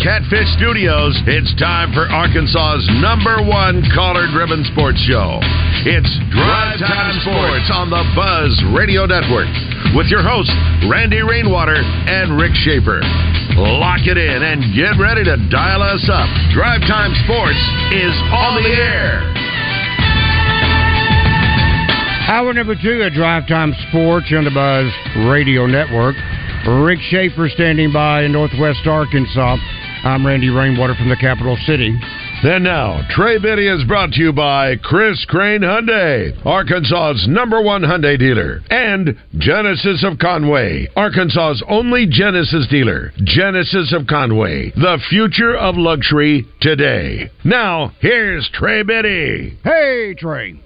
Catfish studios, it's time for Arkansas's number one collared ribbon sports show. It's Drive Time Sports on the Buzz Radio Network with your hosts, Randy Rainwater and Rick Schaefer. Lock it in and get ready to dial us up. Drive Time Sports is on the air. Hour number two of Drive Time Sports on the Buzz Radio Network. Rick Schaefer standing by in Northwest Arkansas. I'm Randy Rainwater from the capital city. Then now, Trey Biddy is brought to you by Chris Crane Hyundai, Arkansas's number one Hyundai dealer, and Genesis of Conway, Arkansas's only Genesis dealer. Genesis of Conway, the future of luxury today. Now, here's Trey Biddy. Hey, Trey.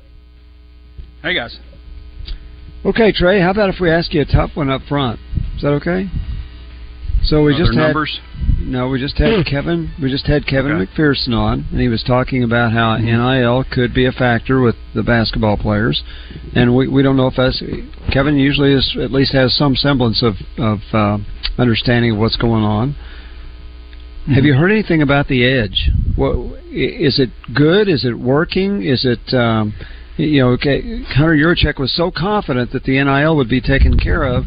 Hey, guys. Okay, Trey. How about if we ask you a tough one up front? Is that okay? So we Other just had numbers? no, we just had Kevin. We just had Kevin Okay. McPherson on, and he was talking about how NIL could be a factor with the basketball players, and we we don't know if that's Kevin usually is at least has some semblance of of uh, understanding of what's going on. Have you heard anything about the edge? What is it good? Is it working? Is it um, you know? Okay, Hunter Yurachek was so confident that the NIL would be taken care of.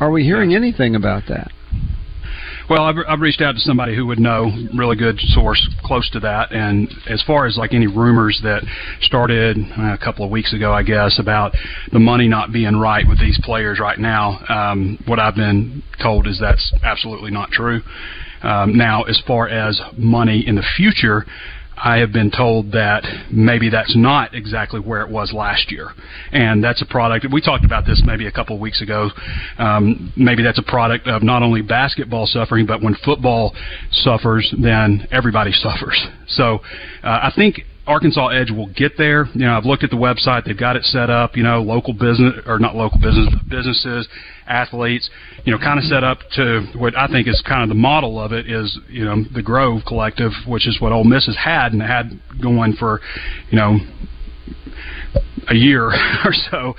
Are we hearing anything about that? Well, I've, I've reached out to somebody who would know, really good source close to that. And as far as like any rumors that started uh, a couple of weeks ago, I guess, about the money not being right with these players right now, um, what I've been told is that's absolutely not true. Um, now, as far as money in the future, I have been told that maybe that's not exactly where it was last year, and that's a product. We talked about this maybe a couple of weeks ago. Um, maybe that's a product of not only basketball suffering, but when football suffers, then everybody suffers. So uh, I think Arkansas Edge will get there. You know, I've looked at the website; they've got it set up. You know, local business or not local business, but businesses, athletes. You know, kind of set up to what I think is kind of the model of it is you know the Grove Collective, which is what Ole Miss has had and had going for you know a year or so.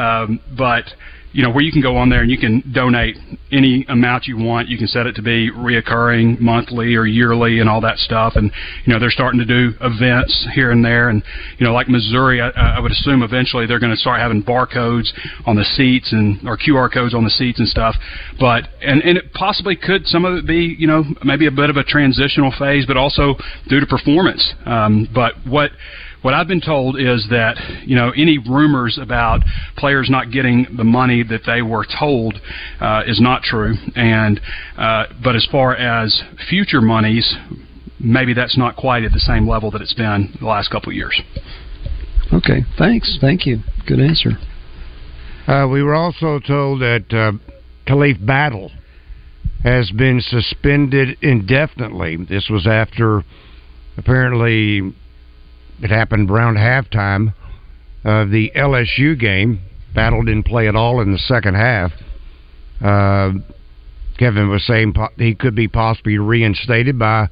Um, but you know where you can go on there and you can donate any amount you want. You can set it to be reoccurring monthly or yearly and all that stuff. And you know they're starting to do events here and there. And you know like Missouri, I, I would assume eventually they're going to start having barcodes on the seats and or QR codes on the seats and stuff. But and and it possibly could some of it be you know maybe a bit of a transitional phase, but also due to performance. Um, but what what I've been told is that you know any rumors about players not getting the money that they were told uh, is not true. And uh, but as far as future monies, maybe that's not quite at the same level that it's been the last couple of years. Okay, thanks. Thank you. Good answer. Uh, we were also told that uh, Khalif Battle has been suspended indefinitely. This was after apparently it happened around halftime of the LSU game. Battle didn't play at all in the second half. Uh, Kevin was saying po- he could be possibly reinstated by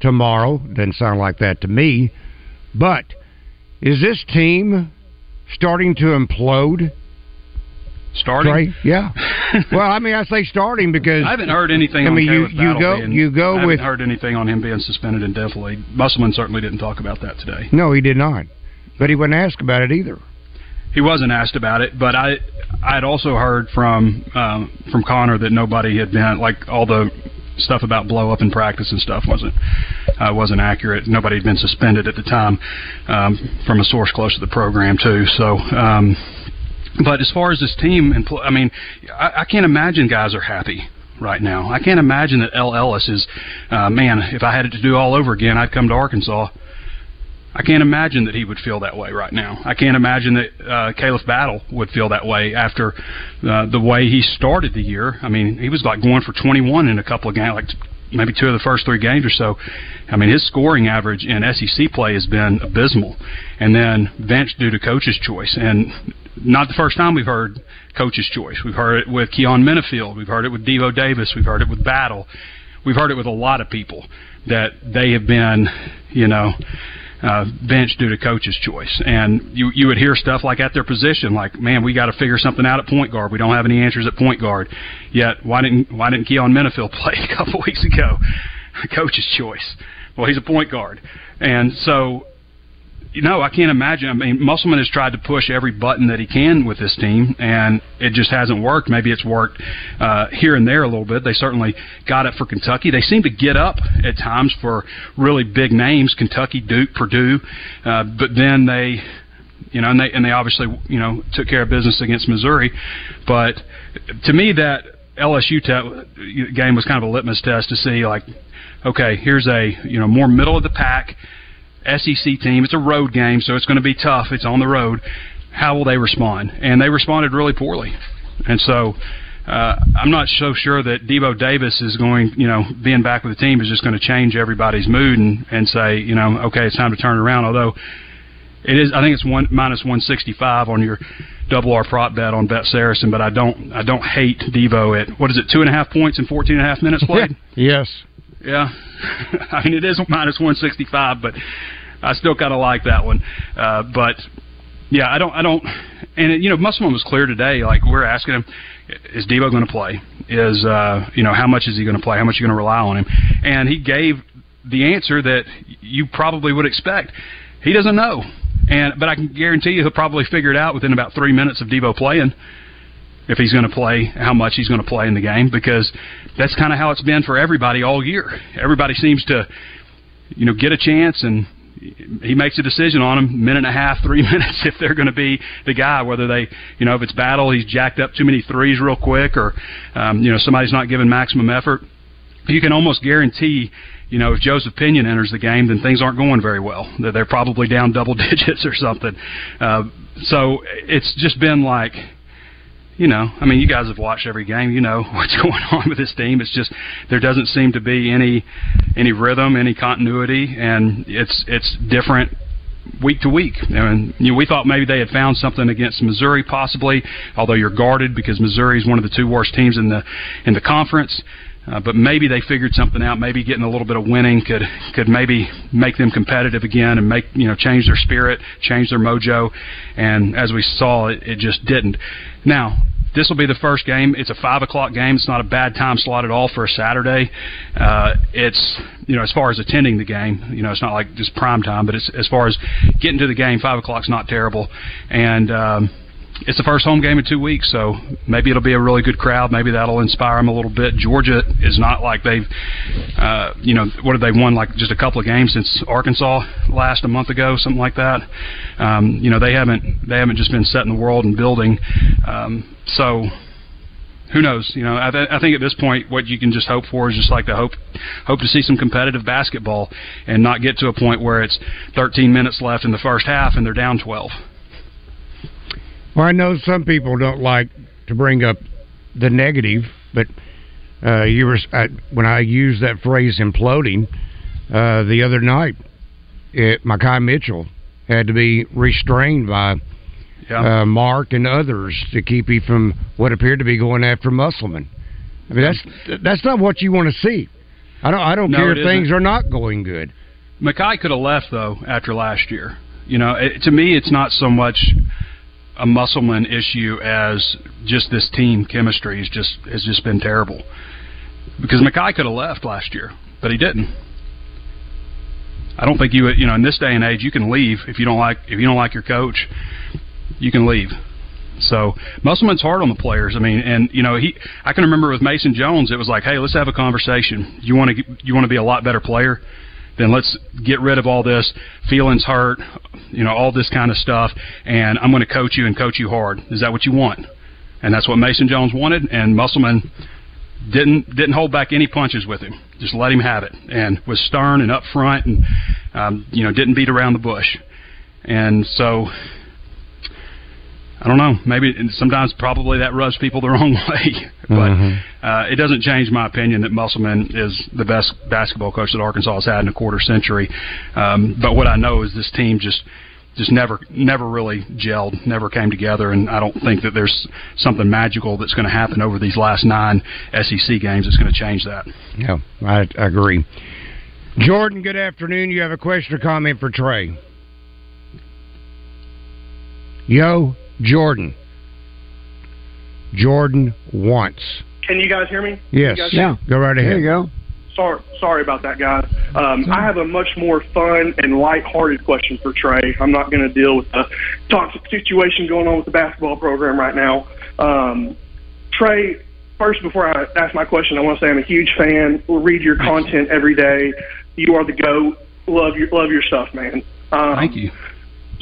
tomorrow. Doesn't sound like that to me. But is this team starting to implode? Starting? Trey? Yeah. well, I mean, I say starting because I haven't heard anything. I mean, on you you go you go I haven't with heard anything on him being suspended indefinitely. Musselman certainly didn't talk about that today. no, he did not, but he wasn't asked about it either. He wasn't asked about it, but I I had also heard from um, from Connor that nobody had been like all the stuff about blow up in practice and stuff wasn't uh, wasn't accurate. Nobody had been suspended at the time um, from a source close to the program too. So. Um, but as far as this team, and I mean, I, I can't imagine guys are happy right now. I can't imagine that El Ellis is, uh, man. If I had it to do all over again, I'd come to Arkansas. I can't imagine that he would feel that way right now. I can't imagine that uh, Khalif Battle would feel that way after uh, the way he started the year. I mean, he was like going for 21 in a couple of games, like maybe two of the first three games or so. I mean, his scoring average in SEC play has been abysmal, and then benched due to coach's choice. And not the first time we've heard coach's choice. We've heard it with Keyon Menifield. We've heard it with Devo Davis. We've heard it with Battle. We've heard it with a lot of people that they have been, you know, uh, bench due to coach's choice. And you you would hear stuff like at their position, like, man, we got to figure something out at point guard. We don't have any answers at point guard. Yet why didn't why didn't Keyon Menifield play a couple weeks ago? coach's choice. Well, he's a point guard, and so know, I can't imagine. I mean, Musselman has tried to push every button that he can with this team, and it just hasn't worked. Maybe it's worked uh, here and there a little bit. They certainly got it for Kentucky. They seem to get up at times for really big names: Kentucky, Duke, Purdue. Uh, but then they, you know, and they and they obviously, you know, took care of business against Missouri. But to me, that LSU te- game was kind of a litmus test to see, like, okay, here's a you know more middle of the pack SEC team. It's a road game, so it's going to be tough. It's on the road. How will they respond? And they responded really poorly. And so uh, I'm not so sure that Devo Davis is going, you know, being back with the team is just going to change everybody's mood and, and say, you know, okay, it's time to turn it around. Although it is, I think it's one minus 165 on your double R prop bet on BetSaracen, but I don't, I don't hate Devo at what is it, two and a half points in 14 and a half minutes played? yes. Yeah, I mean it is minus 165, but I still kind of like that one. Uh, but yeah, I don't, I don't, and it, you know, Musselman was clear today. Like we're asking him, is Devo going to play? Is uh, you know, how much is he going to play? How much are you going to rely on him? And he gave the answer that you probably would expect. He doesn't know, and but I can guarantee you he'll probably figure it out within about three minutes of Devo playing if he's going to play, how much he's going to play in the game, because that's kind of how it's been for everybody all year. Everybody seems to, you know, get a chance and he makes a decision on them minute and a half, three minutes if they're going to be the guy. Whether they, you know, if it's battle, he's jacked up too many threes real quick, or um, you know somebody's not giving maximum effort. You can almost guarantee, you know, if Joseph Pinion enters the game, then things aren't going very well. They're probably down double digits or something. Uh, so it's just been like you know, I mean, you guys have watched every game. You know what's going on with this team. It's just there doesn't seem to be any any rhythm, any continuity, and it's it's different week to week. And you know, we thought maybe they had found something against Missouri, possibly. Although you're guarded because Missouri is one of the two worst teams in the in the conference. Uh, but maybe they figured something out. Maybe getting a little bit of winning could could maybe make them competitive again and make you know change their spirit, change their mojo. And as we saw, it, it just didn't. Now this will be the first game. It's a five o'clock game. It's not a bad time slot at all for a Saturday. Uh, it's you know as far as attending the game, you know it's not like just prime time, but it's as far as getting to the game, five o'clock's not terrible, and. Um, it's the first home game in two weeks, so maybe it'll be a really good crowd. Maybe that'll inspire them a little bit. Georgia is not like they've, uh, you know, what have they won? Like just a couple of games since Arkansas last a month ago, something like that. Um, you know, they haven't they haven't just been setting the world and building. Um, so who knows? You know, I, th- I think at this point, what you can just hope for is just like to hope hope to see some competitive basketball and not get to a point where it's 13 minutes left in the first half and they're down 12. Well, I know some people don't like to bring up the negative, but uh, you were I, when I used that phrase "imploding" uh, the other night. It, Makhi Mitchell had to be restrained by yeah. uh, Mark and others to keep him from what appeared to be going after Musselman. I mean, that's that's not what you want to see. I don't I don't no, care if things are not going good. Makhi could have left though after last year. You know, it, to me, it's not so much a Musselman issue as just this team chemistry is just has just been terrible. Because Makhi could have left last year, but he didn't. I don't think you would you know in this day and age you can leave if you don't like if you don't like your coach, you can leave. So Musselman's hard on the players. I mean, and you know he I can remember with Mason Jones it was like, hey, let's have a conversation. You want to you want to be a lot better player then let's get rid of all this feelings hurt, you know, all this kind of stuff, and I'm going to coach you and coach you hard. Is that what you want? And that's what Mason Jones wanted, and Musselman didn't didn't hold back any punches with him. Just let him have it, and was stern and upfront, and um, you know, didn't beat around the bush, and so I don't know. Maybe sometimes probably that rubs people the wrong way, but mm-hmm. uh, it doesn't change my opinion that Musselman is the best basketball coach that Arkansas has had in a quarter century. Um, but what I know is this team just just never never really gelled, never came together, and I don't think that there's something magical that's going to happen over these last nine SEC games that's going to change that. Yeah, I agree. Jordan, good afternoon. You have a question or comment for Trey? Yo. Jordan. Jordan wants. Can you guys hear me? Yes. Yeah. Go right ahead. There you go. Sorry, sorry about that, guys. Um, I have a much more fun and light-hearted question for Trey. I'm not going to deal with the toxic situation going on with the basketball program right now. Um, Trey, first, before I ask my question, I want to say I'm a huge fan. We'll read your content every day. You are the goat. Love your love your stuff, man. Um, Thank you.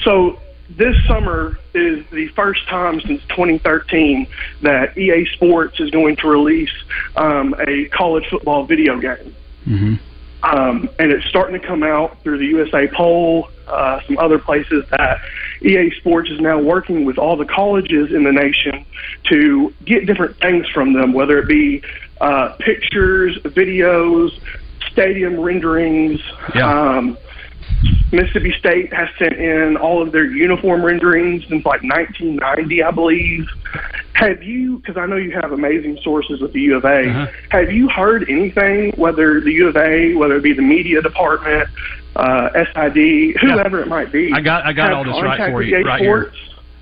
So this summer is the first time since 2013 that EA Sports is going to release um, a college football video game. Mm-hmm. Um, and it's starting to come out through the USA poll, uh, some other places that EA Sports is now working with all the colleges in the nation to get different things from them, whether it be uh, pictures, videos, stadium renderings. Yeah. Um, Mississippi State has sent in all of their uniform renderings since like 1990, I believe. Have you, because I know you have amazing sources with the U of A, uh-huh. have you heard anything, whether the U of A, whether it be the media department, uh, SID, whoever yeah. it might be? I got, I got all this right for you, right here.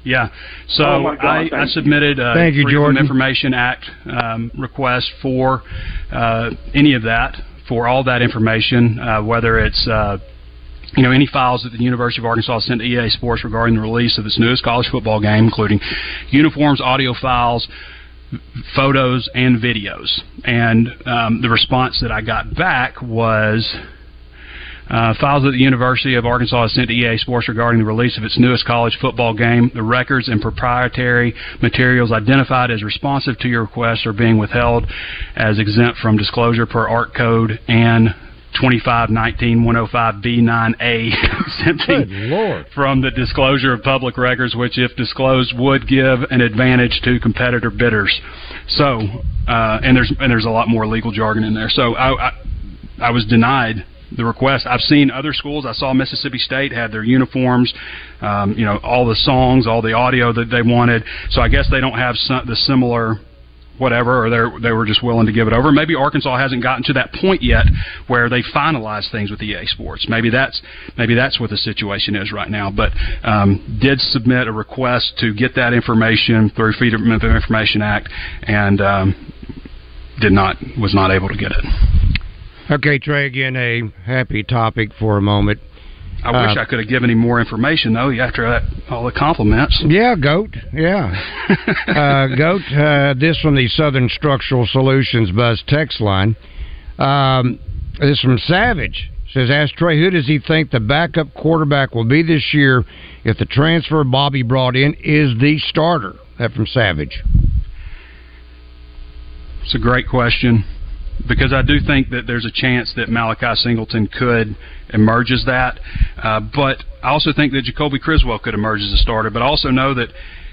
Yeah. So oh God, I, I, submitted a Thank you, Freedom Jordan. Information Act um, request for uh, any of that, for all that information, uh, whether it's uh, you know, any files that the University of Arkansas sent to EA Sports regarding the release of its newest college football game, including uniforms, audio files, photos, and videos. And um, the response that I got back was. Uh, files that the University of Arkansas has sent to EA Sports regarding the release of its newest college football game. The records and proprietary materials identified as responsive to your request are being withheld as exempt from disclosure per ARC code and 2519-105B9A exempting from the disclosure of public records, which, if disclosed, would give an advantage to competitor bidders. So, uh, and there's and there's a lot more legal jargon in there. So I, I, I was denied the request. I've seen other schools. I saw Mississippi State had their uniforms, um, you know, all the songs, all the audio that they wanted. So I guess they don't have some, the similar whatever, or they they were just willing to give it over. Maybe Arkansas hasn't gotten to that point yet where they finalize things with EA Sports. Maybe that's maybe that's what the situation is right now. But um, did submit a request to get that information through Freedom of Information Act, and um, did not was not able to get it. Okay, Trey. Again, a happy topic for a moment. I uh, wish I could have given him more information, though. After that, all the compliments. Yeah, goat. Yeah, uh, goat. Uh, this from the Southern Structural Solutions Buzz text line. Um, this from Savage says, "Ask Trey who does he think the backup quarterback will be this year if the transfer Bobby brought in is the starter." That from Savage. It's a great question because I do think that there's a chance that Malachi Singleton could emerge as that. Uh, but I also think that Jacoby Criswell could emerge as a starter. But I also know that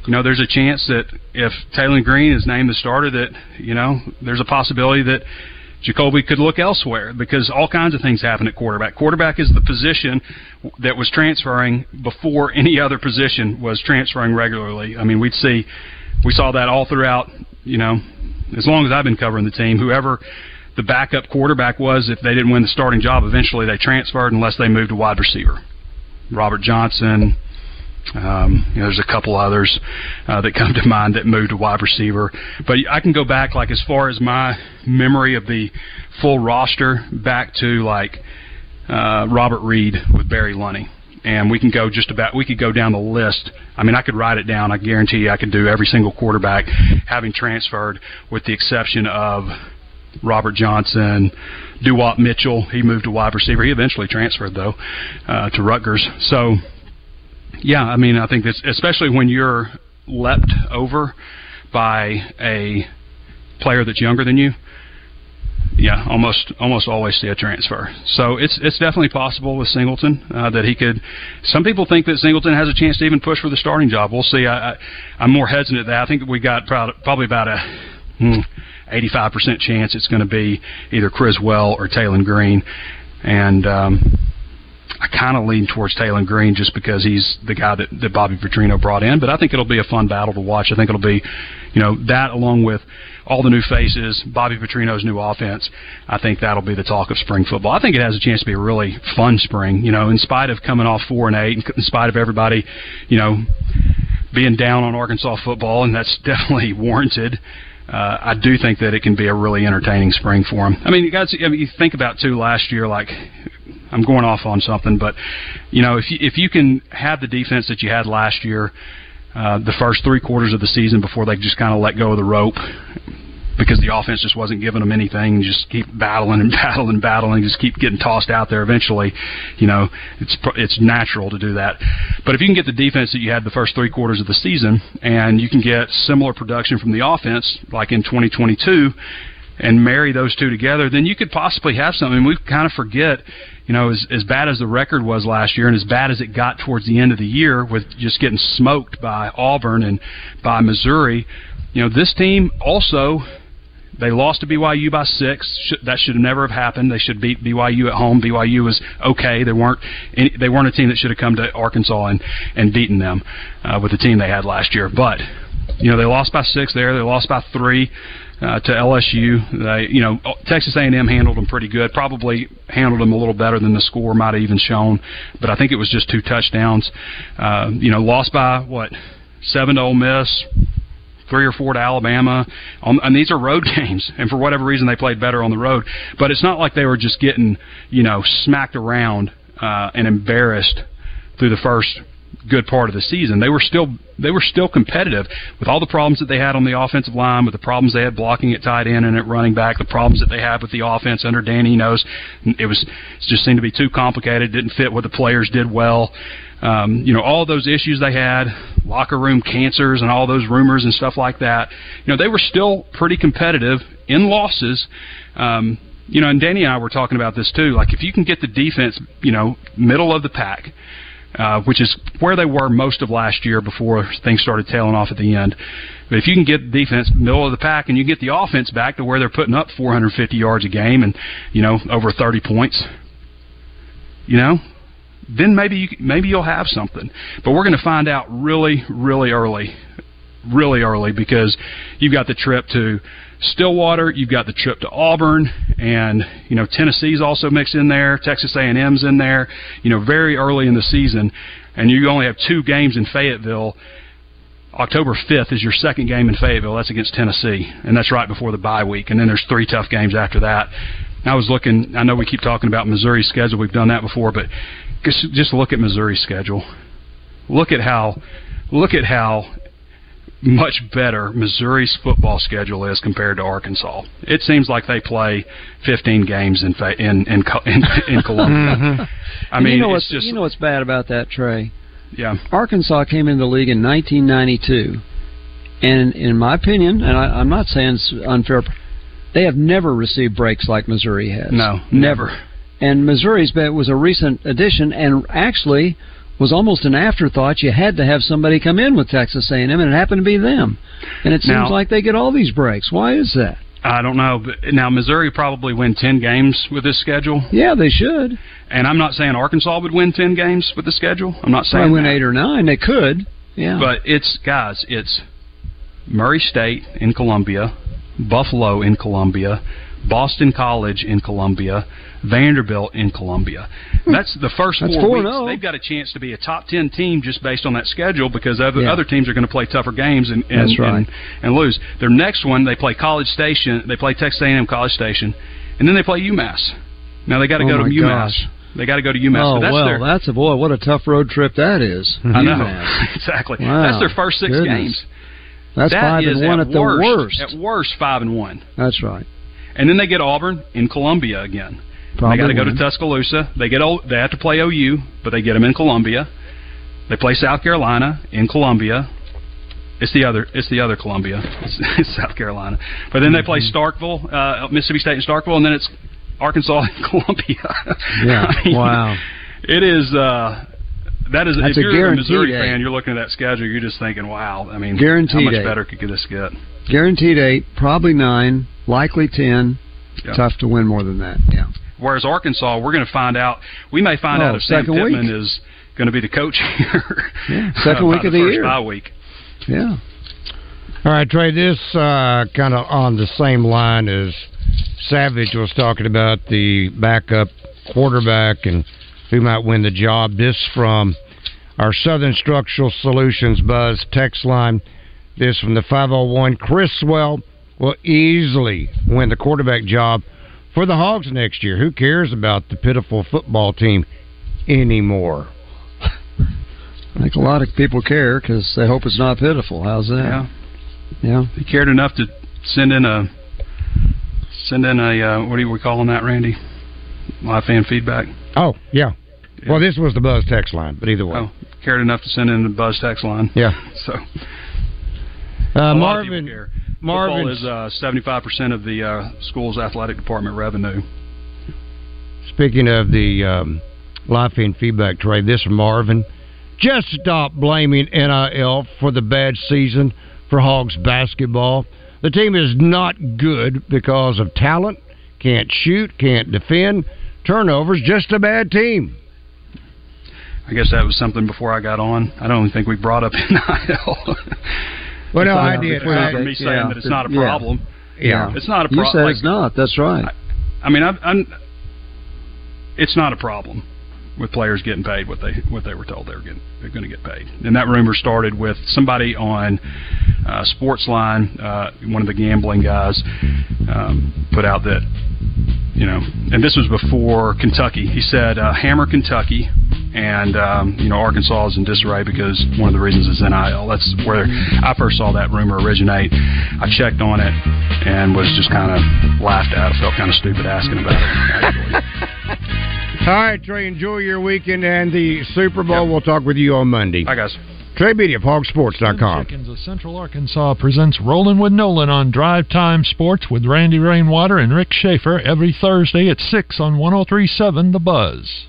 you know there's a chance that if Taylen Green is named the starter, that you know there's a possibility that Jacoby could look elsewhere because all kinds of things happen at quarterback. Quarterback is the position that was transferring before any other position was transferring regularly. I mean, we'd see, we saw that all throughout, you know, as long as I've been covering the team. Whoever the backup quarterback was if they didn't win the starting job. Eventually, they transferred unless they moved to wide receiver. Robert Johnson. Um, you know, there's a couple others uh, that come to mind that moved to wide receiver. But I can go back, like as far as my memory of the full roster, back to like uh, Robert Reed with Barry Lunney and we can go just about we could go down the list. I mean, I could write it down. I guarantee you, I could do every single quarterback having transferred, with the exception of Robert Johnson, Dewalt Mitchell. He moved to wide receiver. He eventually transferred though uh, to Rutgers. So, yeah, I mean, I think this, especially when you're leapt over by a player that's younger than you. yeah, almost almost always see a transfer. So it's it's definitely possible with Singleton uh, that he could. Some people think that Singleton has a chance to even push for the starting job. We'll see. I, I, I'm more hesitant that I think we got probably about a. Hmm, 85% chance it's going to be either Criswell or Taylen Green. And um, I kind of lean towards Taylen Green just because he's the guy that, that Bobby Petrino brought in. But I think it'll be a fun battle to watch. I think it'll be, you know, that along with all the new faces, Bobby Petrino's new offense. I think that'll be the talk of spring football. I think it has a chance to be a really fun spring. You know, in spite of coming off four and eight, in spite of everybody, you know, being down on Arkansas football, and that's definitely warranted uh, I do think that it can be a really entertaining spring for him. I mean, you guys, I mean, you think about too last year, like I'm going off on something, but you know, if you, if you can have the defense that you had last year, uh, the first three quarters of the season before they just kind of let go of the rope, because the offense just wasn't giving them anything. Just keep battling and battling and battling, just keep getting tossed out there. Eventually, you know, it's it's natural to do that. But if you can get the defense that you had the first three quarters of the season, and you can get similar production from the offense, like in 2022, and marry those two together, then you could possibly have something. We kind of forget, you know, as, as bad as the record was last year and as bad as it got towards the end of the year with just getting smoked by Auburn and by Missouri, you know, this team also they lost to BYU by six. That should never have happened. They should beat BYU at home. BYU was okay. They weren't. They weren't a team that should have come to Arkansas and and beaten them uh, with the team they had last year. But you know they lost by six there. They lost by three. Uh, to LSU. They, you know, Texas A&M handled them pretty good. Probably handled them a little better than the score might have even shown. But I think it was just two touchdowns. Uh, you know, lost by what seven to Ole Miss, three or four to Alabama. On, and these are road games, and for whatever reason, they played better on the road. But it's not like they were just getting, you know, smacked around uh, and embarrassed through the first good part of the season. They were still they were still competitive with all the problems that they had on the offensive line, with the problems they had blocking at tight end and at running back, the problems that they had with the offense under Dan Enos it was it just seemed to be too complicated, didn't fit what the players did well. Um, you know, all those issues they had, locker room cancers and all those rumors and stuff like that. You know, they were still pretty competitive in losses. Um, you know, and Danny and I were talking about this too. Like, if you can get the defense, you know, middle of the pack, uh, which is where they were most of last year before things started tailing off at the end. But if you can get defense middle of the pack and you get the offense back to where they're putting up 450 yards a game and you know over 30 points, you know, then maybe you, maybe you'll have something. But we're going to find out really, really early, really early because you've got the trip to Stillwater, you've got the trip to Auburn, and you know Tennessee's also mixed in there. Texas A&M's in there. You know, very early in the season, and you only have two games in Fayetteville. October 5th is your second game in Fayetteville. That's against Tennessee, and that's right before the bye week. And then there's three tough games after that. I was looking. I know we keep talking about Missouri's schedule. We've done that before, but just just look at Missouri's schedule. Look at how look at how much better Missouri's football schedule is compared to Arkansas. It seems like they play 15 games in in in in, in Columbia. mm-hmm. I mean, you know what's just, you know what's bad about that, Trey? Yeah, Arkansas came into the league in 1992, and in my opinion, and I, I'm not saying it's unfair, they have never received breaks like Missouri has. No, never. never and Missouri's bet was a recent addition, and actually was almost an afterthought. You had to have somebody come in with Texas A&M, and it happened to be them. And it seems now, like they get all these breaks. Why is that? I don't know, but now Missouri probably win ten games with this schedule. Yeah, they should. And I'm not saying Arkansas would win ten games with the schedule. I'm not saying Probably win that. eight or nine. They could. Yeah. But it's guys, it's Murray State in Columbia, Buffalo in Columbia, Boston College in Columbia, Vanderbilt in Columbia. Hmm. That's the first That's four, weeks. They've got a chance to be a top ten team just based on that schedule because other yeah. other teams are going to play tougher games and and, right. and and lose. Their next one they play College Station. They play Texas A&M College Station, and then they play UMass. Now they got to oh go to UMass. Gosh. They got to go to UMass. Oh that's well, their, that's a boy. What a tough road trip that is. I know exactly. Wow. That's their first six Goodness. games. That's that five and one at, at the worst, worst. At worst, five and one. That's right. And then they get Auburn in Columbia again. Probably they got to go to. Tuscaloosa. They get o- they have to play OU, but they get them in Columbia. They play South Carolina in Columbia. It's the other. It's the other Columbia. It's, it's South Carolina. But then they play Mm-hmm. Starkville, uh, Mississippi State and Starkville, and then it's Arkansas and Columbia. Yeah. I mean, Wow. It is. Uh, that is. That's if you're a guaranteed Missouri eight. fan, you're looking at that schedule. You're just thinking, "Wow." I mean, Guaranteed how much eight. better could this get? Guaranteed eight, probably nine, likely ten. Yeah. Tough to win more than that. Yeah. Whereas Arkansas, we're going to find out. We may find Oh, out if Sam second week. Pittman is going to be the coach here. Yeah, second uh, week by of the first year. Bye week. Yeah. All right, Trey. This uh, kind of on the same line as Savage was talking about the backup quarterback and who might win the job. This from our Southern Structural Solutions Buzz text line. This from the 501. Criswell will easily win the quarterback job for the Hogs next year. Who cares about the pitiful football team anymore? I think a lot of people care because they hope it's not pitiful. How's that? Yeah. Yeah. He cared enough to send in a send in a uh, what are we calling that, Randy? Live fan feedback. Oh, yeah. Well, this was the Buzz text line, but either way. Oh, cared enough to send in the Buzz text line. Yeah. So Uh, a lot of Marvin, people care. Marvin is uh, seventy-five percent of the uh, school's athletic department revenue. Speaking of the um, live feed feedback trade, this from Marvin. Just stop blaming NIL for the bad season for Hogs basketball. The team is not good because of talent, can't shoot, can't defend, turnovers, just a bad team. I guess that was something before I got on. I don't think we brought up NIL. Well, no, I Aside did. from- I- for me saying yeah. that it's not a problem. Yeah. It's not a You problem. said it's not. That's right. I mean, I'm, I'm. It's not a problem with players getting paid what they what they were told they were getting they're going to get paid. And that rumor started with somebody on uh, Sportsline, uh, one of the gambling guys, um, put out that you know, and this was before Kentucky. He said, uh, "Hammer Kentucky." And um, you know Arkansas is in disarray because one of the reasons is NIL. That's where I first saw that rumor originate. I checked on it and was just kind of laughed at. I felt kind of stupid asking about it. Actually. All right, Trey, enjoy your weekend and the Super Bowl. We'll talk with you on Monday. Bye, guys. Trey Biddy of hogsports.com. Chickens of Central Arkansas presents Rolling with Nolan on Drive Time Sports with Randy Rainwater and Rick Schaefer every Thursday at 6 on 1037 The Buzz.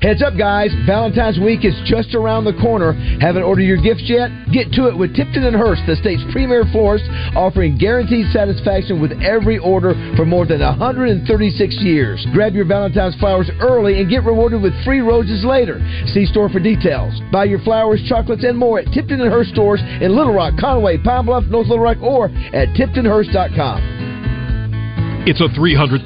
Heads up, guys. Valentine's week is just around the corner. Haven't ordered your gifts yet? Get to it with Tipton and Hurst, the state's premier florist, offering guaranteed satisfaction with every order for more than 136 years. Grab your Valentine's flowers early and get rewarded with free roses later. See store for details. Buy your flowers, chocolates, and more at Tipton and Hurst stores in Little Rock, Conway, Pine Bluff, North Little Rock, or at tiptonhurst.com. It's a $300,000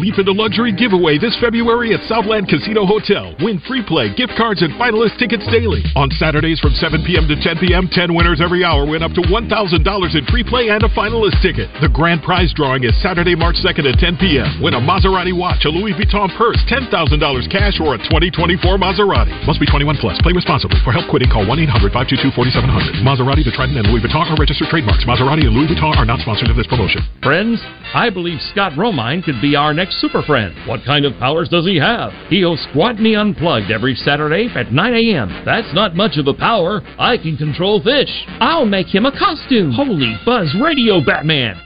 leap into luxury giveaway this February at Southland Casino Hotel. Win free play, gift cards, and finalist tickets daily. On Saturdays from 7 p.m. to 10 p.m., 10 winners every hour win up to $1,000 in free play and a finalist ticket. The grand prize drawing is Saturday, March 2nd at 10 p.m. Win a Maserati watch, a Louis Vuitton purse, $10,000 cash, or a 2024 Maserati. Must be 21 plus. Play responsibly. For help quitting, call 1-800-522-4700. Maserati, the Trident, and Louis Vuitton are registered trademarks. Maserati and Louis Vuitton are not sponsors of this promotion. Friends, I believe Scott Romine could be our next super friend. What kind of powers does he have? He hosts Squat Me Unplugged every Saturday at 9 a.m. That's not much of a power. I can control fish. I'll make him a costume. Holy Buzz Radio Batman.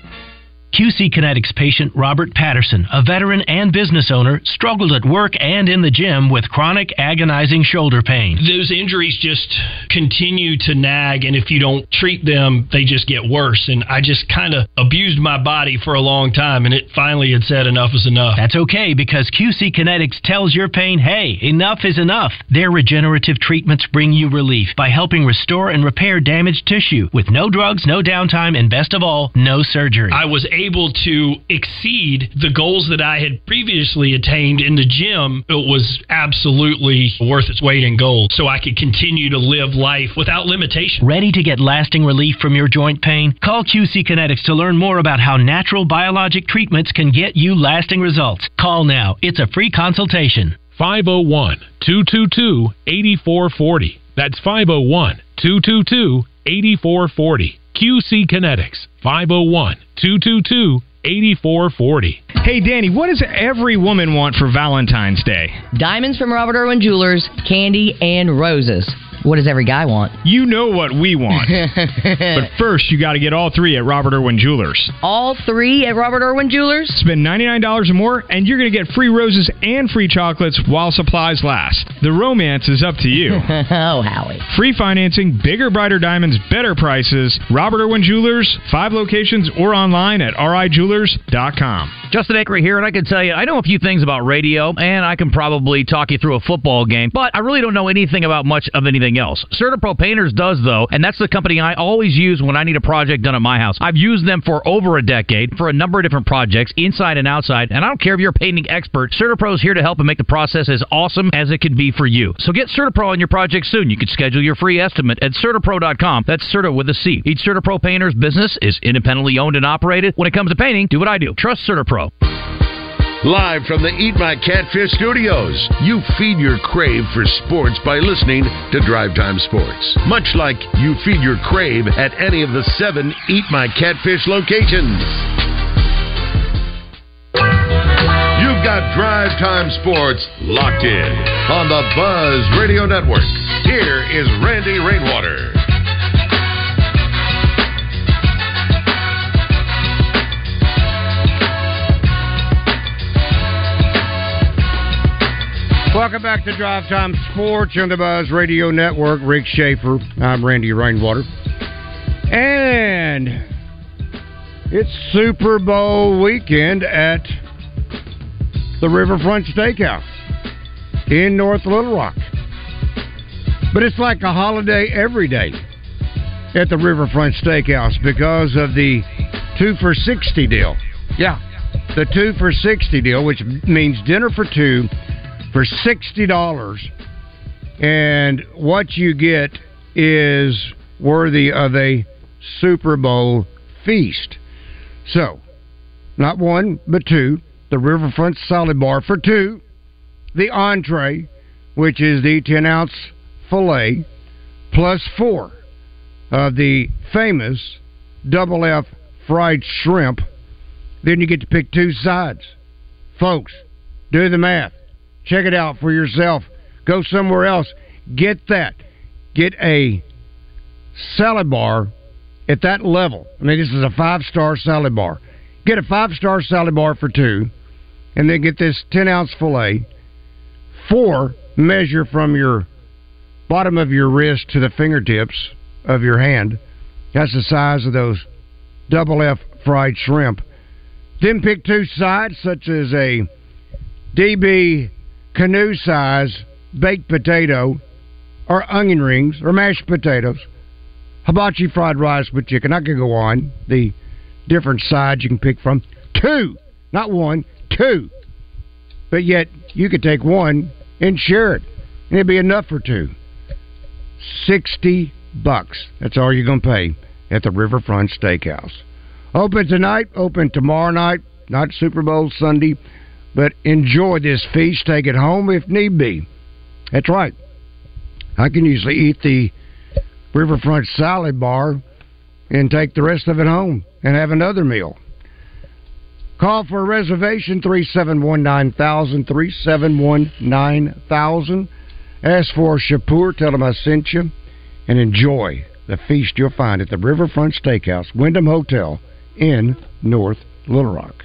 QC Kinetics patient Robert Patterson, a veteran and business owner, struggled at work and in the gym with chronic agonizing shoulder pain. Those injuries just continue to nag, and if you don't treat them, they just get worse. And I just kind of abused my body for a long time, and it finally had said enough is enough. That's okay because QC Kinetics tells your pain, hey, enough is enough. Their regenerative treatments bring you relief by helping restore and repair damaged tissue with no drugs, no downtime, and best of all, no surgery. I was able to exceed the goals that I had previously attained in the gym. It was absolutely worth its weight in gold. So I could continue to live life without limitation. Ready to get lasting relief from your joint pain? Call QC Kinetics to learn more about how natural biologic treatments can get you lasting results. Call now. It's a free consultation. 501 222 8440. That's 501 222 8440. QC Kinetics 501 222 8440. Hey, Danny, what does every woman want for Valentine's Day? Diamonds from Robert Irwin Jewelers, candy, and roses. What does every guy want? You know what we want. but first, you got to get all three at Robert Irwin Jewelers. All three at Robert Irwin Jewelers? Spend $99 or more, and you're going to get free roses and free chocolates while supplies last. The romance is up to you. oh, Howie. Free financing, bigger, brighter diamonds, better prices. Robert Irwin Jewelers, five locations or online at rijewelers.com. Justin Acri here, and I can tell you, I know a few things about radio, and I can probably talk you through a football game, but I really don't know anything about much of anything else. CertaPro Painters does, though, and that's the company I always use when I need a project done at my house. I've used them for over a decade for a number of different projects, inside and outside, and I don't care if you're a painting expert, CertaPro is here to help and make the process as awesome as it can be for you. So get CertaPro on your project soon. You can schedule your free estimate at CertaPro.com. That's Certa with a C. Each CertaPro Painters business is independently owned and operated. When it comes to painting, do what I do. Trust CertaPro. Live from the Eat My Catfish studios, you feed your crave for sports by listening to Drive Time Sports. Much like you feed your crave at any of the seven Eat My Catfish locations. You've got Drive Time Sports locked in on the Buzz Radio Network. Here is Randy Rainwater. Welcome back to Drive Time Sports on the Buzz Radio Network. Rick Schaefer. I'm Randy Rainwater. And it's Super Bowl weekend at the Riverfront Steakhouse in North Little Rock. But it's like a holiday every day at the Riverfront Steakhouse because of the two for 60 deal. Yeah, the two for 60 deal, which means dinner for two for $60. And what you get is worthy of a Super Bowl feast. So, not one, but two. The Riverfront Salad Bar for two. The entree, which is the 10 ounce filet, plus four of the famous double F fried shrimp. Then you get to pick two sides. Folks, do the math. Check it out for yourself. Go somewhere else. Get that. Get a salad bar at that level. I mean, this is a five star salad bar. Get a five star salad bar for two, and then get this 10 ounce filet. Four, measure from your bottom of your wrist to the fingertips of your hand. That's the size of those double F fried shrimp. Then pick two sides, such as a DB canoe size baked potato or onion rings or mashed potatoes. Hibachi fried rice with chicken. I could go on. The different sides you can pick from. Two, not one, two. But yet you could take one and share it, and it'd be enough for two. Sixty bucks. That's all you're gonna pay at the Riverfront Steakhouse. Open tonight. Open tomorrow night. Not Super Bowl Sunday. But enjoy this feast. Take it home if need be. That's right. I can usually eat the Riverfront salad bar and take the rest of it home and have another meal. Call for a reservation 371 9000 371 9000. Ask for Shapur. Tell them I sent you. And enjoy the feast you'll find at the Riverfront Steakhouse, Wyndham Hotel in North Little Rock.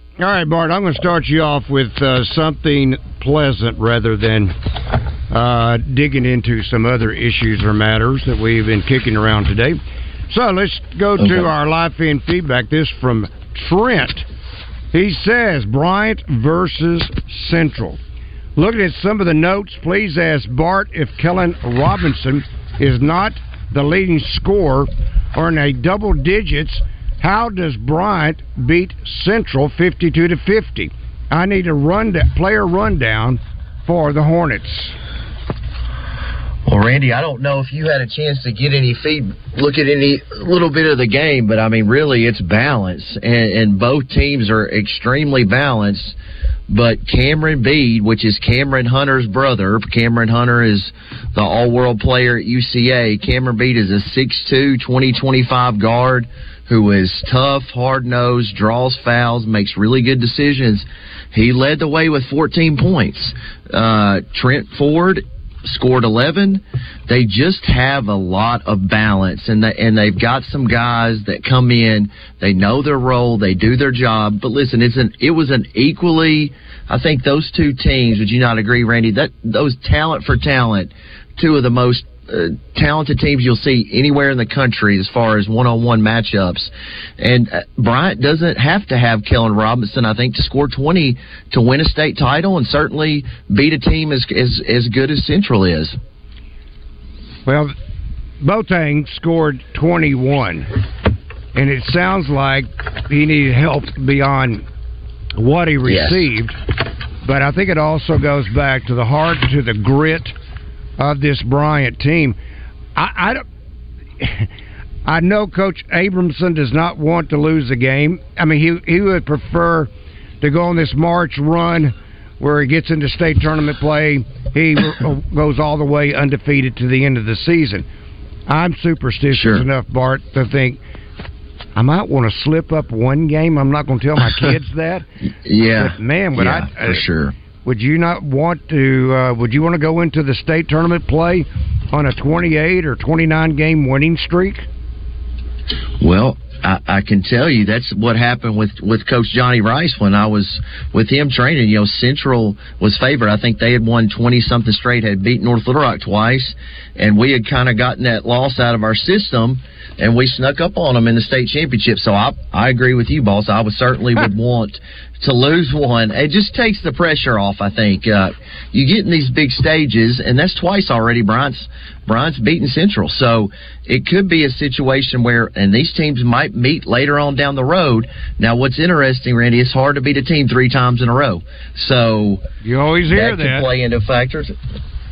All right, Bart, I'm going to start you off with uh, something pleasant rather than uh, digging into some other issues or matters that we've been kicking around today. So let's go Okay. to our live feed feedback. This from Trent. He says Bryant versus Central. Looking at some of the notes, please ask Bart if Kellen Robinson is not the leading scorer or in a double digits. How does Bryant beat Central 52 to 50? I need a run player rundown for the Hornets. Well, Randy, I don't know if you had a chance to get any feed, look at any little bit of the game, but I mean, really, it's balance, and, and both teams are extremely balanced. But Cameron Bede, which is Cameron Hunter's brother, Cameron Hunter is the all-world player at UCA. Cameron Bede is a 6'2", 2025 guard who is tough, hard-nosed, draws fouls, makes really good decisions. He led the way with 14 points. Uh, Trent Ford scored 11. They just have a lot of balance, and they, and they've got some guys that come in. They know their role. They do their job. But listen, it's an it was an equally. I think those two teams. Would you not agree, Randy? That those talent for talent, two of the most uh, talented teams you'll see anywhere in the country as far as one-on-one matchups. And uh, Bryant doesn't have to have Kellen Robinson, I think, to score 20 to win a state title and certainly beat a team as as, as good as Central is. Well, Boateng scored 21, and it sounds like he needed help beyond what he Yes. received. But I think it also goes back to the heart, to the grit of this Bryant team. I, I don't. I know Coach Abrahamson does not want to lose the game. I mean, he he would prefer to go on this March run where he gets into state tournament play. He uh, goes all the way undefeated to the end of the season. I'm superstitious enough, Bart, to think I might want to slip up one game. I'm not going to tell my kids that. Yeah, But man, would Yeah, I for uh, sure. Would you not want to? Uh, would you want to go into the state tournament play on a 28 or 29 game winning streak? Well, I, I can tell you that's what happened with with Coach Johnny Rice when I was with him training. You know, Central was favored. I think they had won twenty something straight, had beat North Little Rock twice, and we had kind of gotten that loss out of our system, and we snuck up on them in the state championship. So I I agree with you, boss. I would certainly would want to lose one. It just takes the pressure off. I think uh, you get in these big stages, and that's twice already. Bryant's Bryant's beaten Central, so it could be a situation where, and these teams might meet later on down the road. Now, what's interesting, Randy, it's hard to beat a team three times in a row. So you always hear that. that. Can play into factors.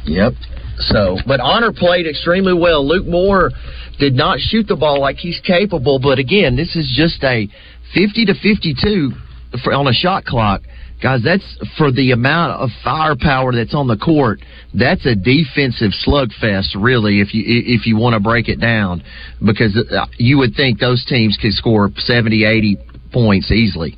Yep. So, but Annor played extremely well. Luke Moore did not shoot the ball like he's capable, but again, this is just a 50 to 52 for, on a shot clock. Guys, that's for the amount of firepower that's on the court. That's a defensive slugfest, really, if you if you want to break it down, because uh, you would think those teams could score 70, 80 points easily.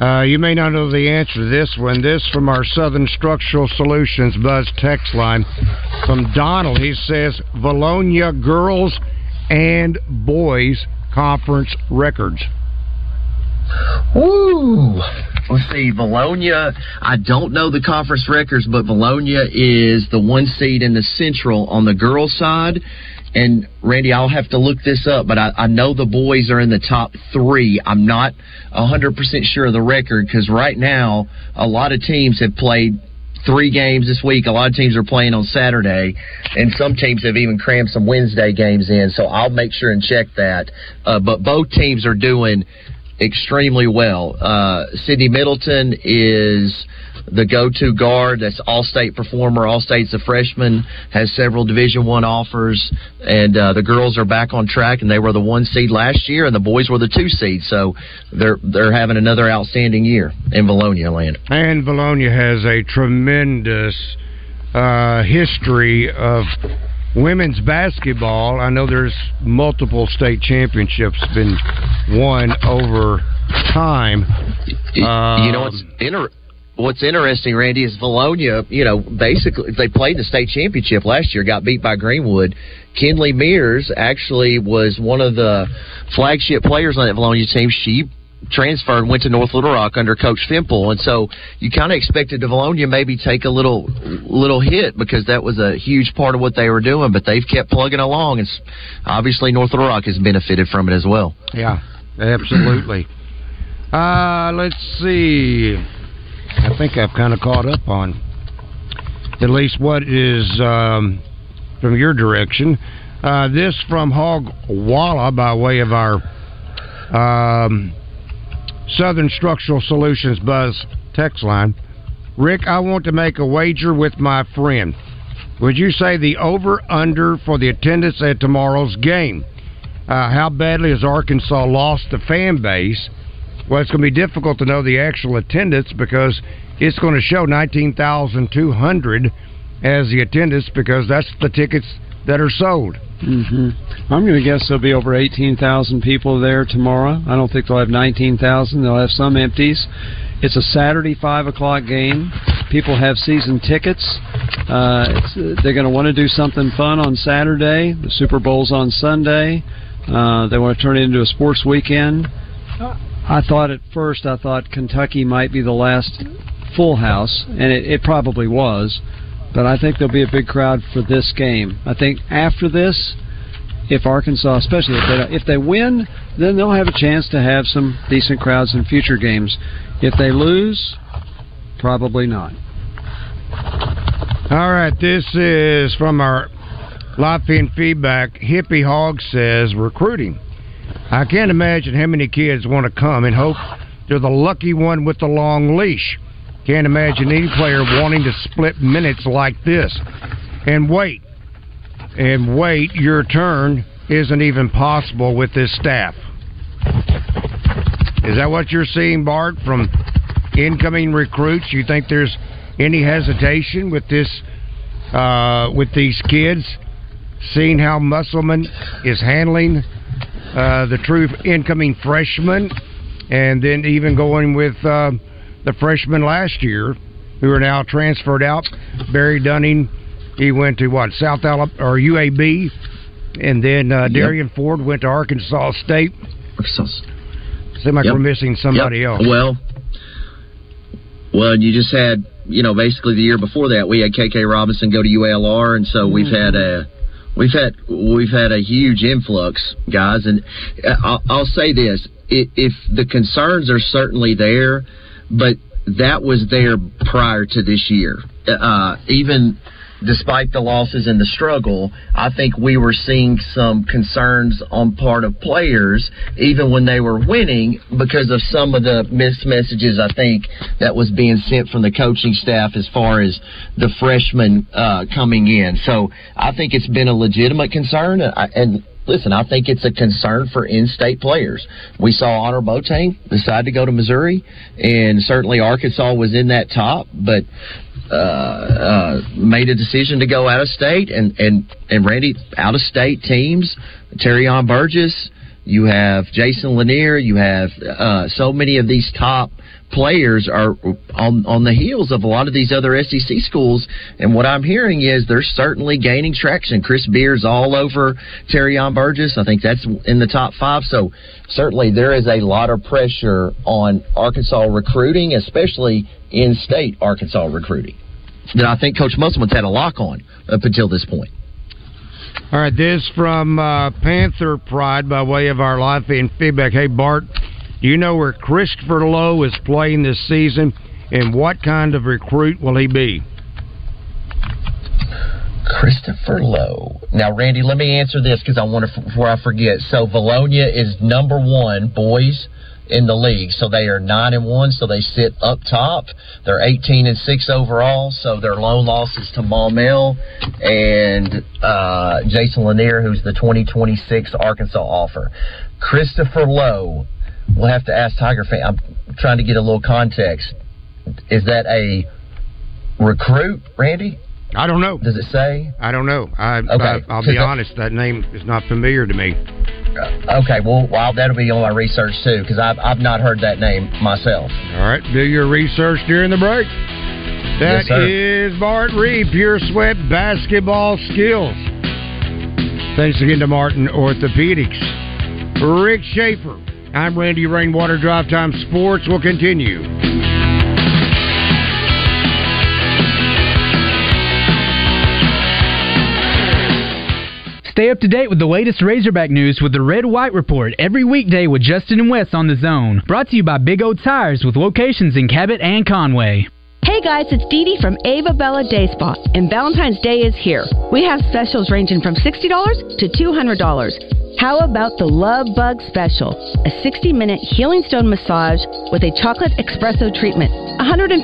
Uh, you may not know the answer to this one. This from our Southern Structural Solutions Buzz text line from Donald. He says Vilonia girls and boys conference records. Woo! Let's see, Vilonia. I don't know the conference records, but Vilonia is the one seed in the Central on the girls' side. And Randy, I'll have to look this up, but I, I know the boys are in the top three. I'm not 100% sure of the record because right now a lot of teams have played three games this week. A lot of teams are playing on Saturday, and some teams have even crammed some Wednesday games in. So I'll make sure and check that. Uh, but both teams are doing extremely well. Uh, Sydney Middleton is the go-to guard. That's all-state performer. All-state's a freshman. Has several Division One offers, and uh, the girls are back on track. And they were the one seed last year, and the boys were the two seed. So they're they're having another outstanding year in Vilonia land. And Vilonia has a tremendous uh, history of women's basketball. I know there's multiple state championships been won over time. you know Um, what's inter- what's interesting, Randy, is Vilonia. You know, basically they played the state championship last year, got beat by Greenwood. Kinley Mears actually was one of the flagship players on that Vilonia team. She transferred and went to North Little Rock under Coach Fimple, and so you kind of expected Vilonia maybe take a little little hit because that was a huge part of what they were doing, but they've kept plugging along, and obviously North Little Rock has benefited from it as well. Yeah, absolutely. Uh, let's see. I think I've kind of caught up on at least what is um, from your direction. Uh, this from Hog Walla by way of our um, Southern Structural Solutions Buzz text line. Rick, I want to make a wager with my friend. would you say the over under for the attendance at tomorrow's game? Uh, how badly has Arkansas lost the fan base? Well, it's going to be difficult to know the actual attendance because it's going to show 19,200 as the attendance because that's the tickets that are sold. hmm I'm going to guess there'll be over 18,000 people there tomorrow. I don't think they'll have 19,000. They'll have some empties. It's a Saturday five o'clock game. People have season tickets. Uh, they're going to want to do something fun on Saturday. The Super Bowl's on Sunday. Uh, they want to turn it into a sports weekend. I thought at first, I thought Kentucky might be the last full house, and it, it probably was. But I think there'll be a big crowd for this game. I think after this, if Arkansas, especially if they if they win, then they'll have a chance to have some decent crowds in future games. If they lose, probably not. All right, this is from our live feed feedback. Hippie Hog says recruiting. I can't imagine how many kids want to come and hope they're the lucky one with the long leash. Can't imagine any player wanting to split minutes like this. And wait, and wait, your turn isn't even possible with this staff. Is that what you're seeing, Bart, from incoming recruits? You think there's any hesitation with this, uh, with these kids, seeing how Musselman is handling uh, the true incoming freshmen, and then even going with uh, the freshmen last year who are now transferred out. Barry Dunning, he went to what South Alabama or UAB, and then uh, Yep. Derrian Ford went to Arkansas State. Arkansas. Seems like Yep. we're missing somebody Yep. else. Well, well, you just had you know basically the year before that we had KK Robinson go to UALR, and so we've had a we've had we've had a huge influx, guys. And uh, I'll, I'll say this: if the concerns are certainly there, but that was there prior to this year. Uh, even despite the losses and the struggle, I think we were seeing some concerns on part of players, even when they were winning, because of some of the missed messages I think that was being sent from the coaching staff as far as the freshmen uh, coming in. So I think it's been a legitimate concern, and, and listen, I think it's a concern for in-state players. We saw Annor Boateng decide to go to Missouri, and certainly Arkansas was in that top, but uh, uh, made a decision to go out of state, and and and Randy out of state teams, Terrion Burgess. You have Jason Lanier. You have uh, so many of these top players are on on the heels of a lot of these other SEC schools. And what I'm hearing is they're certainly gaining traction. Chris Beers all over Terrion Burgess. I think that's in the top five. So certainly there is a lot of pressure on Arkansas recruiting, especially in-state Arkansas recruiting. That I think Coach Musselman's had a lock on up until this point. All right, this from uh, Panther Pride by way of our live feed feedback. Hey, Bart, do you know where Christopher Lowe is playing this season, and what kind of recruit will he be? Christopher Lowe. Now, Randy, let me answer this because I want to before I forget. So, Vilonia is number one boys in the league. So they are nine and one. So they sit up top. They're eighteen and six overall. So their lone loss is to Maumelle and uh, Jason Lanier, who's the twenty twenty six Arkansas offer. Christopher Lowe. We'll have to ask Tiger fan. I'm trying to get a little context. Is that a recruit, Randy? I don't know. Does it say? I don't know. I, Okay. I, I'll be that- honest, that name is not familiar to me. Uh, okay, well, well that'll be on my research too because I've I've not heard that name myself. All right, do your research during the break. That Yes, is Bart Reed, Pure Sweat Basketball Skills. Thanks again to Martin Orthopedics. Rick Schaefer. I'm Randy Rainwater. Drive Time Sports will continue. Stay up to date with the latest Razorback news with the Red White Report every weekday with Justin and Wes on the Zone. Brought to you by Big O Tires with locations in Cabot and Conway. Hey guys, it's Dee Dee from Ava Bella Day Spa, and Valentine's Day is here. We have specials ranging from $60 to $200. How about the Love Bug Special? A 60 minute healing stone massage with a chocolate espresso treatment, $150.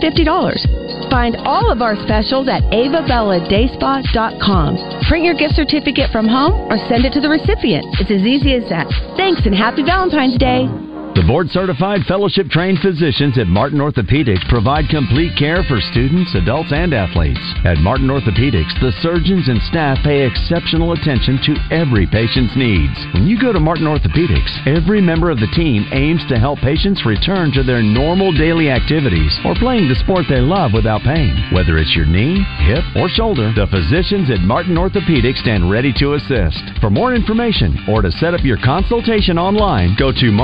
Find all of our specials at avabelladayspa.com. Print your gift certificate from home or send it to the recipient. It's as easy as that. Thanks and happy Valentine's Day. The board certified fellowship trained physicians at Martin Orthopedics provide complete care for students, adults, and athletes. At Martin Orthopedics, the surgeons and staff pay exceptional attention to every patient's needs. When you go to Martin Orthopedics, every member of the team aims to help patients return to their normal daily activities or playing the sport they love without pain. Whether it's your knee, hip, or shoulder, the physicians at Martin Orthopedics stand ready to assist. For more information or to set up your consultation online, go to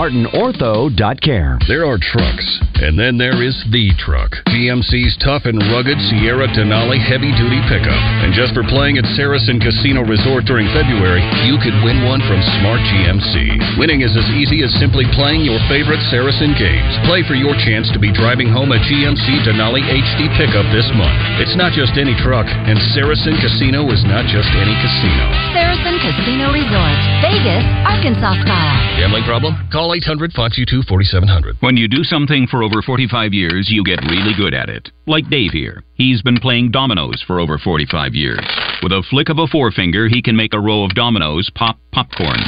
martinortho.care. There are trucks, and then there is the truck. GMC's tough and rugged Sierra Denali heavy duty pickup. And just for playing at Saracen Casino Resort during February, you could win one from Smart GMC. Winning is as easy as simply playing your favorite Saracen games. Play for your chance to be driving home a GMC Denali HD pickup this month. It's not just any truck, and Saracen Casino is not just any casino. Saracen Casino Resort, Vegas, Arkansas style. Gambling problem? Call 800 522 4700. When you do something for over 45 years, you get really good at it. Like Dave here. He's been playing dominoes for over 45 years. With a flick of a forefinger, he can make a row of dominoes pop popcorn.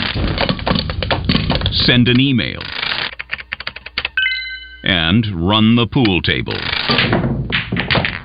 Send an email. And run the pool table.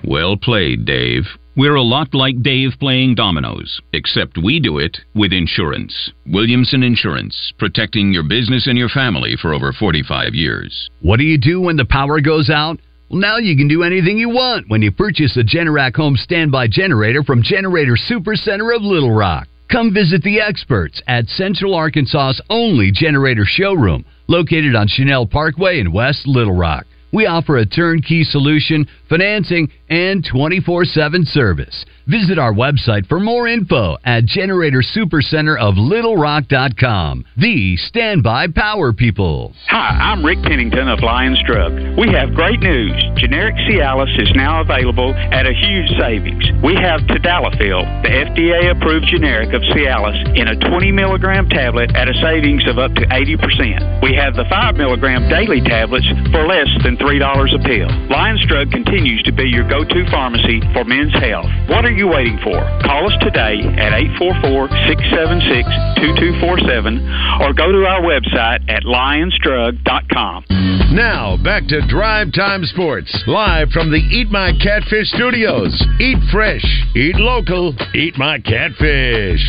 Well played, Dave. We're a lot like Dave playing dominoes, except we do it with insurance. Williamson Insurance, protecting your business and your family for over 45 years. What do you do when the power goes out? Well, now you can do anything you want when you purchase a Generac home standby generator from Generator Supercenter of Little Rock. Come visit the experts at Central Arkansas's only generator showroom, located on Chenal Parkway in West Little Rock. We offer a turnkey solution, financing, and 24 7 service. Visit our website for more info at Generator Supercenter of LittleRock.com. The standby power people. Hi, I'm Rick Pennington of Lions Drug. We have great news. Generic Cialis is now available at a huge savings. We have Tadalafil, the FDA approved generic of Cialis, in a 20 milligram tablet at a savings of up to 80%. We have the 5 milligram daily tablets for less than $3 a pill. Lions Drug continues to be your go to pharmacy for men's health. What are you waiting for? Call us today at 844 676 2247 or go to our website at lionsdrug.com. Now, back to Drive Time Sports, live from the Eat My Catfish studios. Eat fresh, eat local, eat my catfish.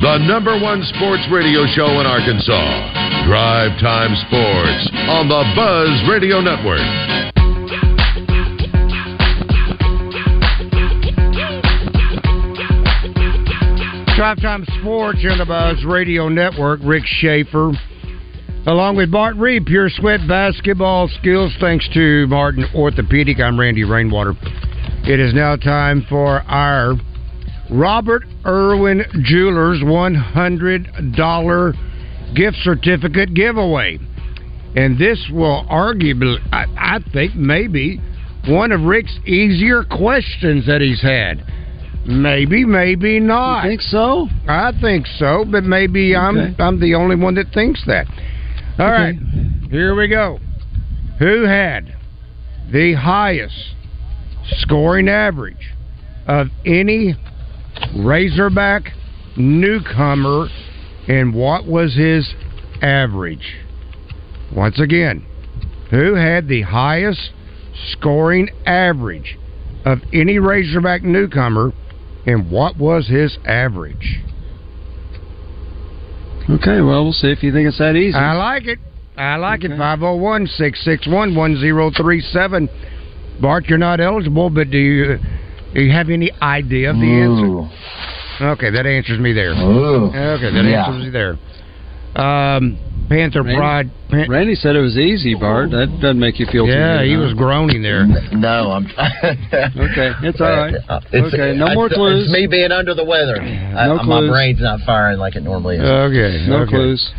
The number one sports radio show in Arkansas. Drive Time Sports on the Buzz Radio Network. Drive Time Sports on the Buzz Radio Network. Rick Schaefer, along with Bart Reed, Pure Sweat Basketball Skills. Thanks to Martin Orthopedic. I'm Randy Rainwater. It is now time for our Robert Irwin Jewelers $100 gift certificate giveaway. And this will arguably, I, I think, maybe one of Rick's easier questions that he's had. Maybe, maybe not. You think so? I think so, but maybe I'm I'm the only one that thinks that. All Okay. right, here we go. Who had the highest scoring average of any Razorback newcomer, and what was his average? Once again, who had the highest scoring average of any Razorback newcomer, and what was his average? Okay, well, we'll see if you think it's that easy. I like it. I like it. 501 661 1037. Bart, you're not eligible, but do you, do you have any idea of the answer? Okay, that answers me there. Ooh. Okay, that Yeah. answers me there. Um, Panther Randy- Pride. Pan- Randy said it was easy, Bart. That doesn't make you feel too yeah, he huh? was groaning there. No, I'm. okay, it's all right. Uh, It's, okay, no it's- more clues. It's me being under the weather. I, No My brain's not firing like it normally is. Okay. No okay. clues.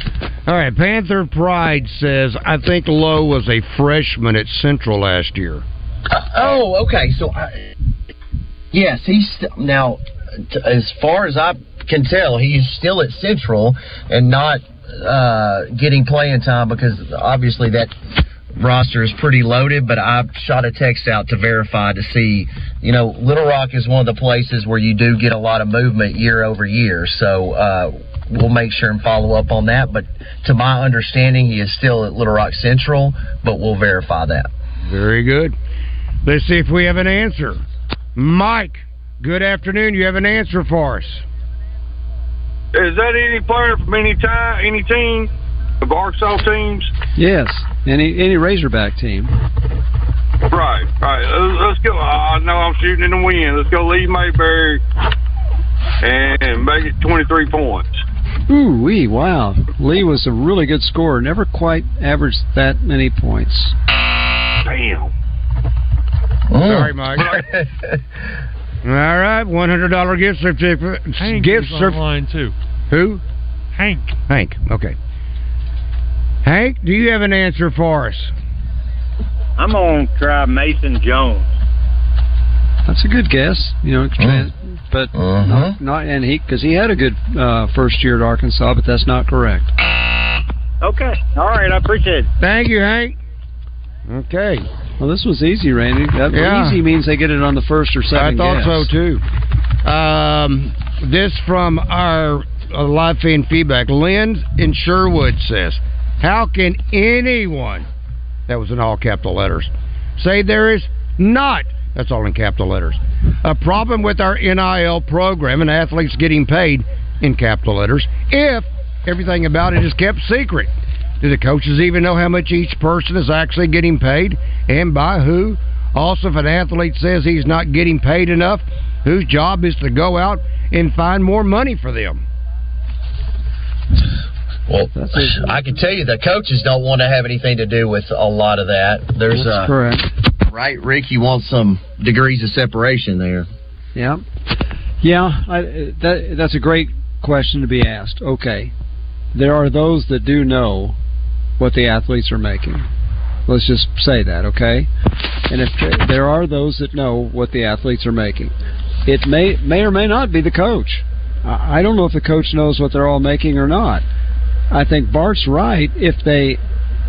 All right. Panther Pride says, I think Lowe was a freshman at Central last year. Oh, okay. So, I, yes, he's st- now. T- as far as I can tell, he's still at Central and not uh, getting playing time because obviously that roster is pretty loaded, but I shot a text out to verify to see. You know, Little Rock is one of the places where you do get a lot of movement year over year. So uh, we'll make sure and follow up on that. But to my understanding, he is still at Little Rock Central, but we'll verify that. Very good. Let's see if we have an answer. Mike, good afternoon. You have an answer for us. Is that any player from any time, any team the Arkansas teams? Yes, any any Razorback team. Right, right. Let's, let's go. I know I'm shooting in the wind. Let's go Lee Mayberry and make it 23 points. Ooh wee! Wow, Lee was a really good scorer. Never quite averaged that many points. Damn. Mm. Sorry, Mike. All right, one hundred dollar gift certificate. Hank gift is certificate. online too. Who? Hank. Hank. Okay. Hank, do you have an answer for us? I'm gonna try Mason Jones. That's a good guess. You know, mm. trans- but not, mm-hmm. not and he because he had a good uh, first year at Arkansas, but that's not correct. Okay. All right. I appreciate it. Thank you, Hank. Okay. Well, this was easy, Randy. That Yeah. easy means they get it on the first or second. I thought guess. so too. Um, this from our uh, live fan feedback. Lynn in Sherwood says, "How can anyone?" That was in all capital letters. Say there is not. That's all in capital letters. A problem with our NIL program and athletes getting paid in capital letters if everything about it is kept secret. Do the coaches even know how much each person is actually getting paid and by who? Also, if an athlete says he's not getting paid enough, whose job is to go out and find more money for them? Well, I can tell you the coaches don't want to have anything to do with a lot of that. There's That's uh, correct. right, Rick. You want some degrees of separation there. Yeah, yeah. I, that that's a great question to be asked. Okay, there are those that do know what the athletes are making. Let's just say that, okay? And if there are those that know what the athletes are making, it may may or may not be the coach. I don't know if the coach knows what they're all making or not. I think Bart's right. If they,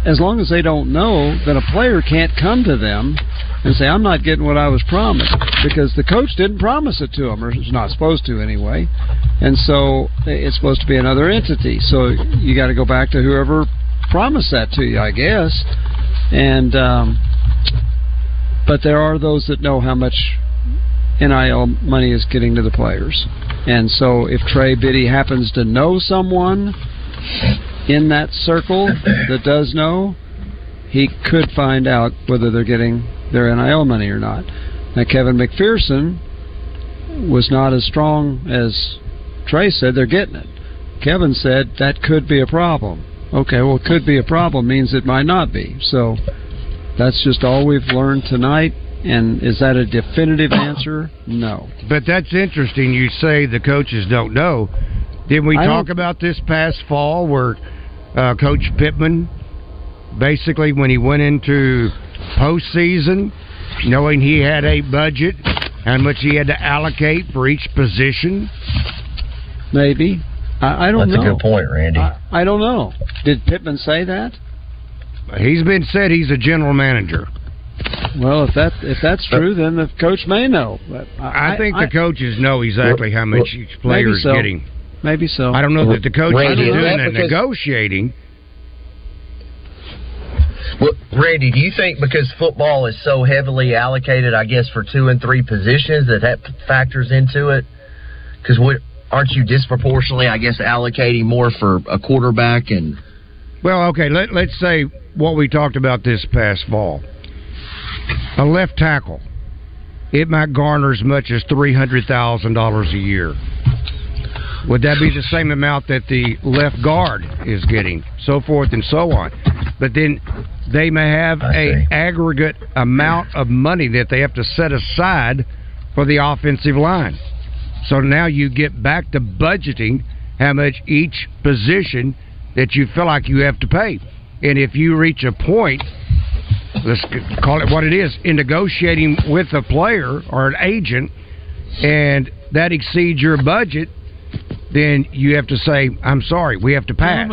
as long as they don't know, then a player can't come to them and say, "I'm not getting what I was promised," because the coach didn't promise it to them, or is not supposed to anyway. And so it's supposed to be another entity. So you got to go back to whoever promised that to you, I guess. And um, but there are those that know how much NIL money is getting to the players. And so if Trey Biddy happens to know someone in that circle that does know, he could find out whether they're getting their NIL money or not. Now, Kevin McPherson was not as strong as Trey said they're getting it. Kevin said that could be a problem. Okay, well, it could be a problem means it might not be. So that's just all we've learned tonight. And is that a definitive answer? No. But that's interesting. You say the coaches don't know. Did we I talk don't- about this past fall where uh, Coach Pittman, basically when he went into postseason, knowing he had a budget, how much he had to allocate for each position? Maybe. I, I don't That's a good point, Randy. I, I don't know. Did Pittman say that? He's been said he's a general manager. Well, if that if that's true, then the coach may know. But I, think the coaches know exactly how much each player is so. getting. Maybe so. I don't know that the coach Randy, is is doing that that negotiating. Well, Randy, do you think because football is so heavily allocated, I guess, for two and three positions, that that factors into it? Because what aren't you disproportionately, I guess, allocating more for a quarterback and? Well, okay, let, let's say what we talked about this past fall. A left tackle, it might garner as much as $300,000 a year. Would that be the same amount that the left guard is getting? So forth and so on. But then they may have a aggregate amount of money that they have to set aside for the offensive line. So now you get back to budgeting how much each position that you feel like you have to pay. And if you reach a point, let's call it what it is, in negotiating with a player or an agent, and that exceeds your budget, then you have to say, I'm sorry, we have to pass.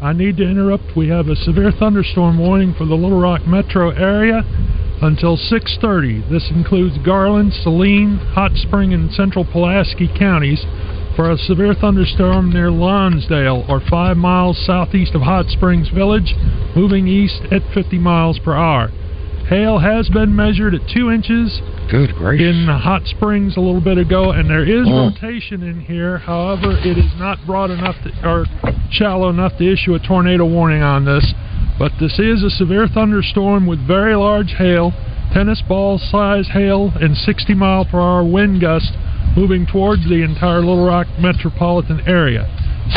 I need to interrupt. We have a severe thunderstorm warning for the Little Rock metro area until 6:30. This includes Garland, Saline, Hot Spring, and Central Pulaski counties for a severe thunderstorm near Lonsdale or 5 miles southeast of Hot Springs Village, moving east at 50 miles per hour. Hail has been measured at 2 inches Good gracious. in Hot Springs a little bit ago, and there is Mm. rotation in here. However, it is not broad enough to, or shallow enough to issue a tornado warning on this. But this is a severe thunderstorm with very large hail, tennis ball size hail, and 60 mile per hour wind gust moving towards the entire Little Rock metropolitan area.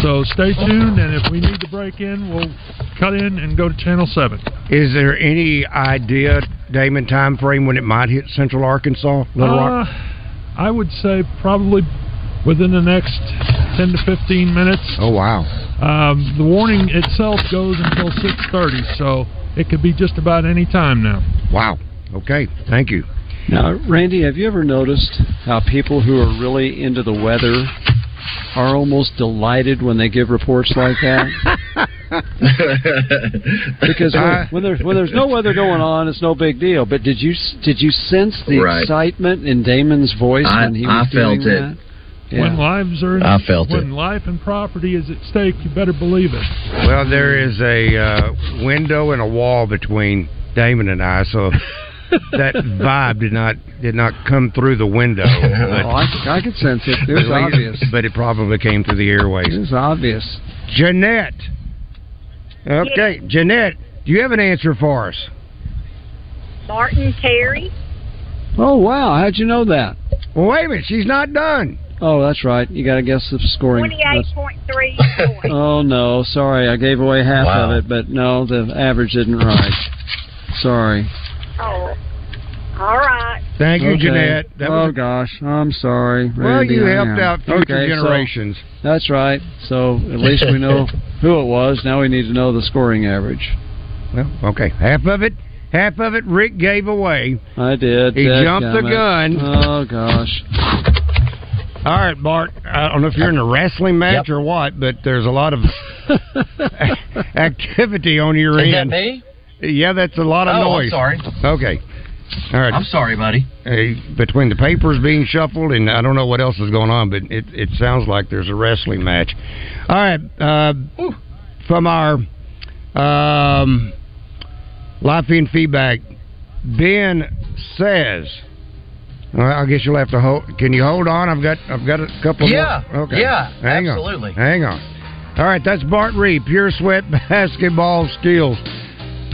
So stay tuned, and if we need to break in, we'll cut in and go to Channel 7. Is there any idea, Damon, time frame when it might hit Central Arkansas, Little Rock? Uh, I would say probably within the next 10 to 15 minutes. Oh wow! Um, the warning itself goes until 6:30, so it could be just about any time now. Wow. Okay. Thank you. Now, Randy, have you ever noticed how people who are really into the weather are almost delighted when they give reports like that? because when, when there's when there's no weather going on, it's no big deal. But did you did you sense the Right. excitement in Damon's voice I- when he I was doing felt it. that? Yeah. When lives are, I felt when it. life and property is at stake, you better believe it. Well, there is a uh, window and a wall between Damon and I, so that vibe did not did not come through the window. oh, I, I could sense it. It was but, obvious. but it probably came through the airways. It was obvious. Jeanette. Okay, Jeanette, do you have an answer for us? Martin Terry. Oh wow! How'd you know that? Well, wait a minute. She's not done. Oh, that's right. You got to guess the scoring. Twenty-eight That's- point three. Oh no, sorry, I gave away half Wow. of it, but no, the average isn't right. Sorry. Oh, all right. Thank you, Okay. Jeanette. That oh was gosh, I'm sorry. Well, Randy, you helped am. out future Okay, so- generations. that's right. So at least we know who it was. Now we need to know the scoring average. Well, okay. Half of it, half of it, Rick gave away. I did. He jumped the gun. Oh gosh. All right, Bart. I don't know if you're in a wrestling match Yep. or what, but there's a lot of activity on your Is that end. me? Yeah, that's a lot of noise. Oh, I'm sorry. Okay. All right. I'm sorry, buddy. Hey, between the papers being shuffled and I don't know what else is going on, but it, it sounds like there's a wrestling match. All right, uh, from our um, live feed feedback, Ben says. Well, I guess you'll have to hold. Can you hold on? I've got I've got a couple Yeah, more. Okay. yeah, Hang absolutely. On. Hang on. All right, that's Bart Reed, Pure Sweat Basketball Skills.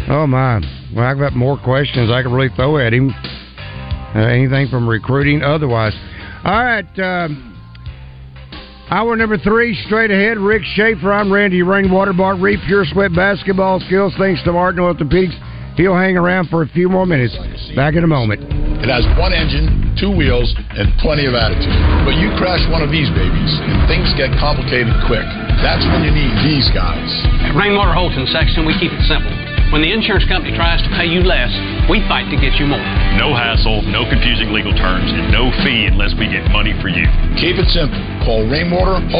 Oh my! Well, I've got more questions I could really throw at him. Uh, anything from recruiting, otherwise. All right. Um, hour number three, straight ahead. Rick Schaefer. I'm Randy Rainwater. Bart Reed, Pure Sweat Basketball Skills. Thanks to Martin Orthopedics. He'll hang around for a few more minutes. Back in a moment. It has one engine, two wheels, and plenty of attitude. But you crash one of these babies, and things get complicated quick. That's when you need these guys. At Rainwater Holton Sexton, we keep it simple. When the insurance company tries to pay you less, we fight to get you more. No hassle, no confusing legal terms, and no fee unless we get money for you. Keep it simple. Call Rainwater